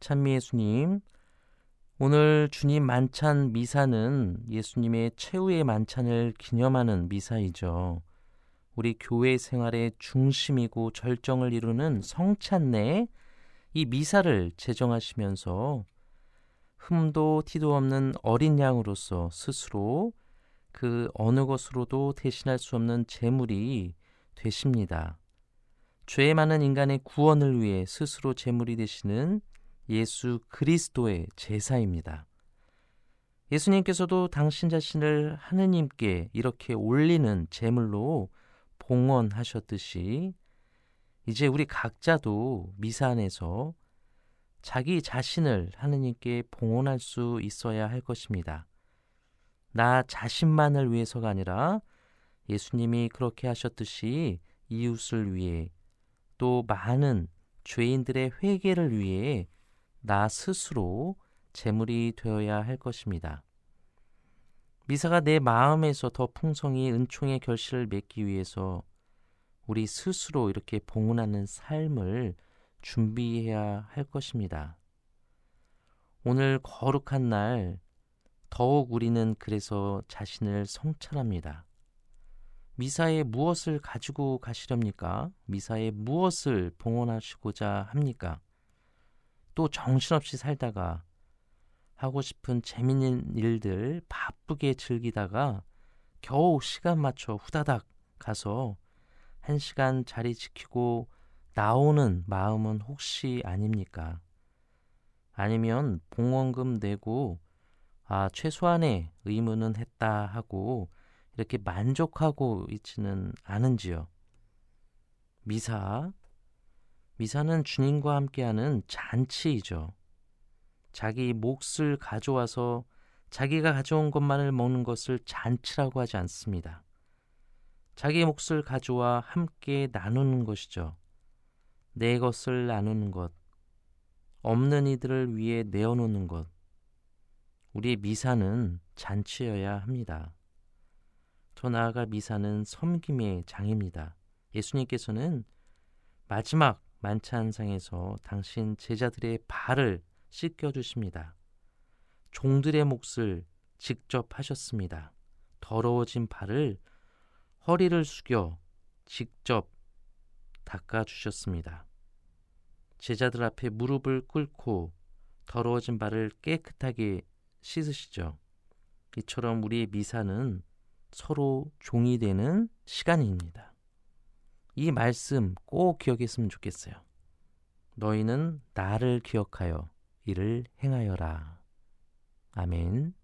찬미 예수님, 오늘 주님 만찬 미사는 예수님의 최후의 만찬을 기념하는 미사이죠. 우리 교회 생활의 중심이고 절정을 이루는 성찬내 이 미사를 제정하시면서 흠도 티도 없는 어린 양으로서 스스로 그 어느 것으로도 대신할 수 없는 제물이 되십니다. 죄 많은 인간의 구원을 위해 스스로 제물이 되시는 예수 그리스도의 제사입니다. 예수님께서도 당신 자신을 하느님께 이렇게 올리는 제물로 봉헌하셨듯이 이제 우리 각자도 미사 안에서 자기 자신을 하느님께 봉헌할 수 있어야 할 것입니다. 나 자신만을 위해서가 아니라 예수님이 그렇게 하셨듯이 이웃을 위해 또 많은 죄인들의 회개를 위해 나 스스로 제물이 되어야 할 것입니다. 미사가 내 마음에서 더 풍성히 은총의 결실을 맺기 위해서 우리 스스로 이렇게 봉헌하는 삶을 준비해야 할 것입니다. 오늘 거룩한 날 더욱 우리는 그래서 자신을 성찰합니다. 미사에 무엇을 가지고 가시렵니까? 미사에 무엇을 봉헌하시고자 합니까? 또 정신없이 살다가 하고 싶은 재밌는 일들 바쁘게 즐기다가 겨우 시간 맞춰 후다닥 가서 한 시간 자리 지키고 나오는 마음은 혹시 아닙니까? 아니면 봉헌금 내고 아, 최소한의 의무는 했다 하고 이렇게 만족하고 있지는 않은지요. 미사. 미사는 주님과 함께하는 잔치이죠. 자기 몫을 가져와서 자기가 가져온 것만을 먹는 것을 잔치라고 하지 않습니다. 자기 몫을 가져와 함께 나누는 것이죠. 내 것을 나누는 것, 없는 이들을 위해 내어놓는 것. 우리의 미사는 잔치여야 합니다. 더 나아가 미사는 섬김의 장입니다. 예수님께서는 마지막 만찬상에서 당신 제자들의 발을 씻겨 주십니다. 종들의 몫을 직접 하셨습니다. 더러워진 발을 허리를 숙여 직접 닦아 주셨습니다. 제자들 앞에 무릎을 꿇고 더러워진 발을 깨끗하게 씻으시죠. 이처럼 우리의 미사는 서로 종이 되는 시간입니다. 이 말씀 꼭 기억했으면 좋겠어요. 너희는 나를 기억하여 이를 행하여라. 아멘.